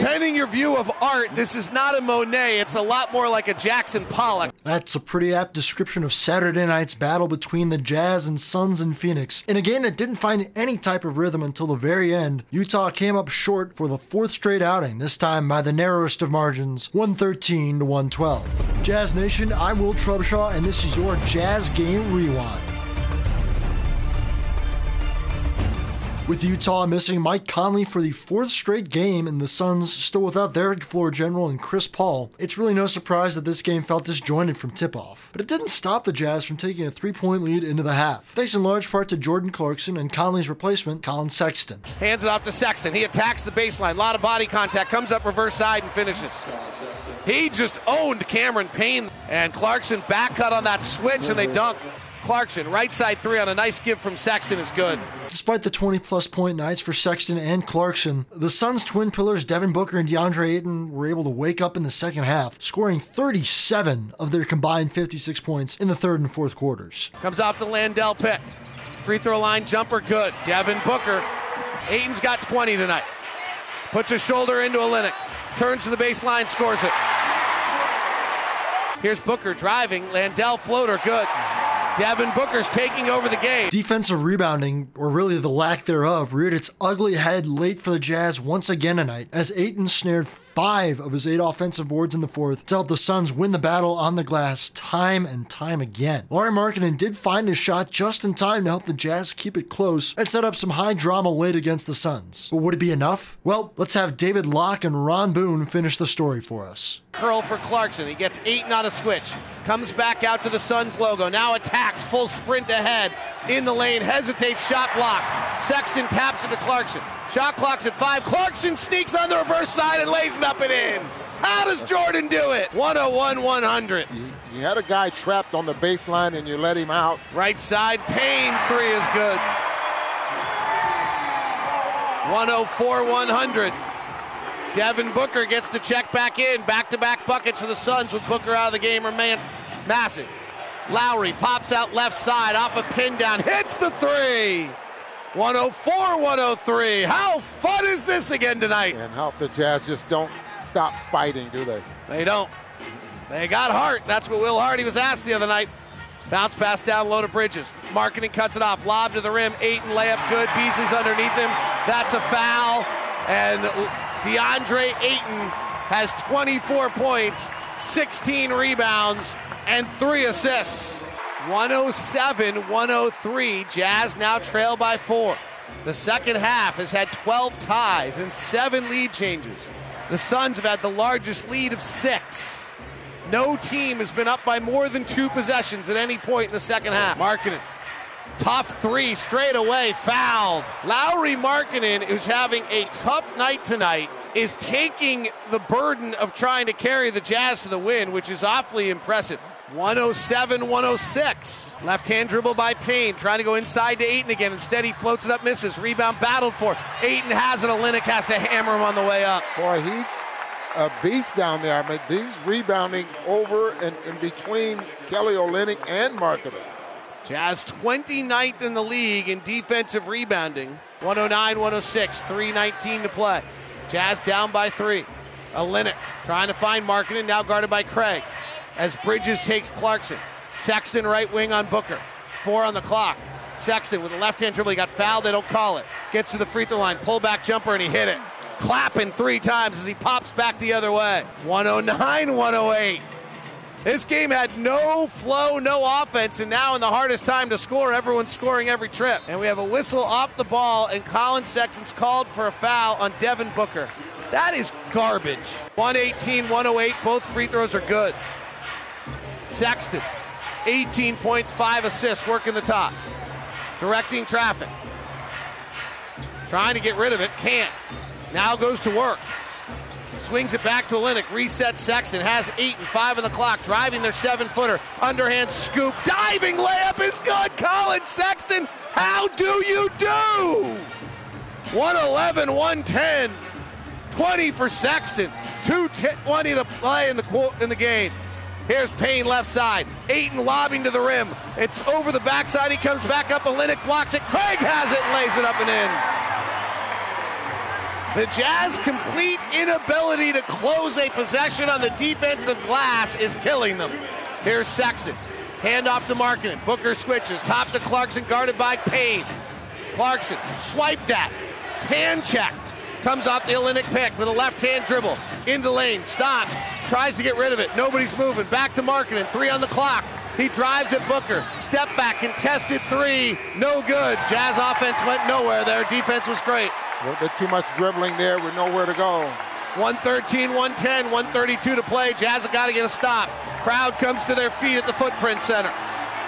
Depending your view of art, this is not a Monet. It's a lot more like a Jackson Pollock. That's a pretty apt description of Saturday night's battle between the Jazz and Suns in Phoenix. In a game that didn't find any type of rhythm until the very end, Utah came up short for the fourth straight outing, this time by the narrowest of margins, 113 to 112. Jazz Nation, I'm Will Trubshaw, and this is your Jazz Game Rewind. With Utah missing Mike Conley for the fourth straight game and the Suns still without their floor general and Chris Paul, it's really no surprise that this game felt disjointed from tip off. But it didn't stop the Jazz from taking a three point lead into the half, thanks in large part to Jordan Clarkson and Conley's replacement, Collin Sexton. Hands it off to Sexton. He attacks the baseline. A lot of body contact. Comes up reverse side and finishes. He just owned Cameron Payne. And Clarkson back cut on that switch and they dunk. Clarkson, right side three on a nice give from Sexton is good. Despite the 20 plus point nights for Sexton and Clarkson, the Suns' twin pillars Devin Booker and DeAndre Ayton were able to wake up in the second half, scoring 37 of their combined 56 points in the third and fourth quarters. Comes off the Landale pick. Free throw line jumper good. Devin Booker. Ayton's got 20 tonight. Puts his shoulder into a Olynyk. Turns to the baseline, scores it. Here's Booker driving. Landale floater good. Devin Booker's taking over the game. Defensive rebounding, or really the lack thereof, reared its ugly head late for the Jazz once again tonight as Ayton snared five of his eight offensive boards in the fourth to help the Suns win the battle on the glass time and time again. Lauri Markkanen did find his shot just in time to help the Jazz keep it close and set up some high drama late against the Suns. But would it be enough? Well, let's have David Locke and Ron Boone finish the story for us. Curl for Clarkson. He gets Ayton on a switch. Comes back out to the Suns logo. Now attacks. Full sprint ahead. In the lane. Hesitates. Shot blocked. Sexton taps it to Clarkson. Shot clock's at five. Clarkson sneaks on the reverse side and lays it up and in. How does Jordan do it? 101 100. You, you had a guy trapped on the baseline and you let him out. Right side, Payne, three is good. 104 100. Devin Booker gets to check back in. Back to back buckets for the Suns with Booker out of the game remain massive. Lauri pops out left side off a pin down, hits the three. 104 103. How fun is this again tonight? And how the Jazz just don't stop fighting, do they? They don't. They got heart. That's what Will Hardy was asked the other night. Bounce pass down low to Bridges. Markkanen cuts it off. Lob to the rim. Ayton layup good. Beasley's underneath him. That's a foul. And DeAndre Ayton has 24 points, 16 rebounds, and three assists. 107 103. Jazz now trail by four. The second half has had 12 ties and seven lead changes. The Suns have had the largest lead of six. No team has been up by more than two possessions at any point in the second half. Markkanen. Tough three straight away, fouled. Lauri Markkanen, who's having a tough night tonight, is taking the burden of trying to carry the Jazz to the win, which is awfully impressive. 107 106. Left hand dribble by Payne, trying to go inside to Ayton again. Instead, he floats it up, misses. Rebound battled for. Ayton has it. Olynyk has to hammer him on the way up. Boy, he's a beast down there. I mean, he's rebounding over and in between Kelly Olynyk and Markkanen. Jazz 29th in the league in defensive rebounding. 109 106, 319 to play. Jazz down by three. Olynyk trying to find Markkanen, now guarded by Craig. As Bridges takes Clarkson. Sexton right wing on Booker. Four on the clock. Sexton with a left hand dribble. He got fouled. They don't call it. Gets to the free throw line. Pull back jumper and he hit it. Clapping three times as he pops back the other way. 109 108. This game had no flow, no offense, and now in the hardest time to score, everyone's scoring every trip. And we have a whistle off the ball, and Collin Sexton's called for a foul on Devin Booker. That is garbage. 118 108. Both free throws are good. Sexton, 18 points, 5 assists, working the top. Directing traffic. Trying to get rid of it, can't. Now goes to work. Swings it back to Olynyk. Resets Sexton. Has eight and five on the clock. Driving their seven footer. Underhand scoop. Diving layup is good. Collin Sexton. How do you do? 111, 110. 20 for Sexton. 220 to play in the in the game. Here's Payne left side. Ayton lobbing to the rim. It's over the backside. He comes back up. Olynyk blocks it. Craig has it and lays it up and in. The Jazz complete inability to close a possession on the defensive glass is killing them. Here's Sexton. Hand off to Markkanen. Booker switches. Top to Clarkson, guarded by Payne. Clarkson swiped at. Hand checked. Comes off the Olynyk pick with a left hand dribble. Into lane. Stops. Tries to get rid of it. Nobody's moving. Back to Markkanen. Three on the clock. He drives at Booker. Step back. Contested three. No good. Jazz offense went nowhere there. Defense was great. A little bit too much dribbling there with nowhere to go. 113, 110, 132 to play. Jazz have got to get a stop. Crowd comes to their feet at the footprint center.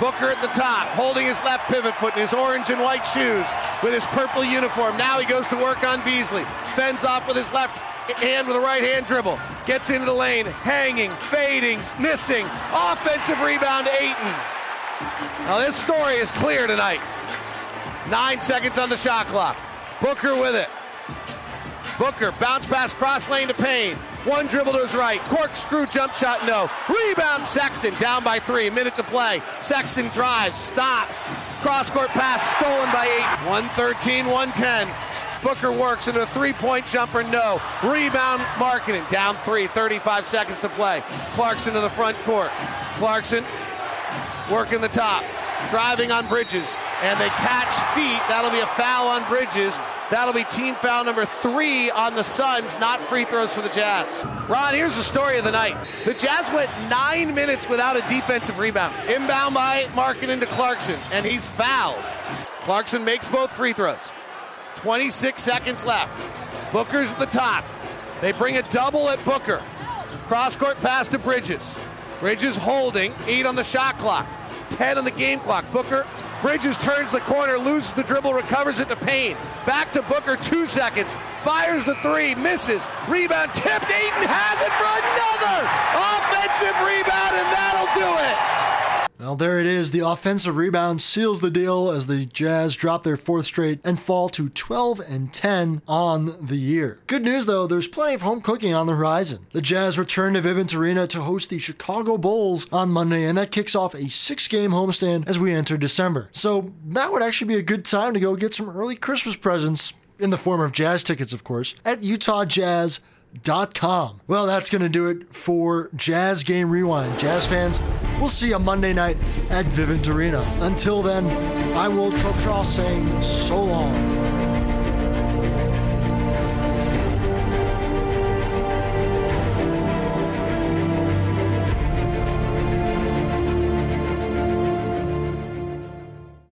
Booker at the top, holding his left pivot foot in his orange and white shoes with his purple uniform. Now he goes to work on Beasley. Fends off with his left hand with a right hand dribble. Gets into the lane, hanging, fading, missing. Offensive rebound, Ayton. Now this story is clear tonight. Nine seconds on the shot clock. Booker with it. Booker bounce pass cross lane to Payne. One dribble to his right. Corkscrew jump shot, no. Rebound Sexton down by three. Minute to play. Sexton drives, stops. Cross court pass stolen by Ayton. 113, 110. Booker works into a three point jumper, no. Rebound Markkanen down three. 35 seconds to play. Clarkson to the front court. Clarkson working the top. Driving on Bridges and they catch feet. That'll be a foul on Bridges. That'll be team foul number three on the Suns, not free throws for the Jazz. Ron, here's the story of the night. The Jazz went nine minutes without a defensive rebound. Inbound by Markkanen into Clarkson, and he's fouled. Clarkson makes both free throws. 26 seconds left. Booker's at the top. They bring a double at Booker. Cross court pass to Bridges. Bridges holding, eight on the shot clock, 10 on the game clock. Booker Bridges turns the corner, loses the dribble, recovers it to Payne. Back to Booker, two seconds. Fires the three, misses. Rebound tipped. Ayton has it for another offensive rebound, and that'll do it. Well, there it is. The offensive rebound seals the deal as the Jazz drop their fourth straight and fall to 12 and 10 on the year. Good news though, there's plenty of home cooking on the horizon. The Jazz return to Vivint Arena to host the Chicago Bulls on Monday, and that kicks off a six game homestand as we enter December. So that would actually be a good time to go get some early Christmas presents in the form of jazz tickets, of course, at UtahJazz.com. Well, that's going to do it for Jazz Game Rewind. Jazz fans, we'll see you Monday night at Vivint Arena. Until then, I'm Will Trubshaw saying so long.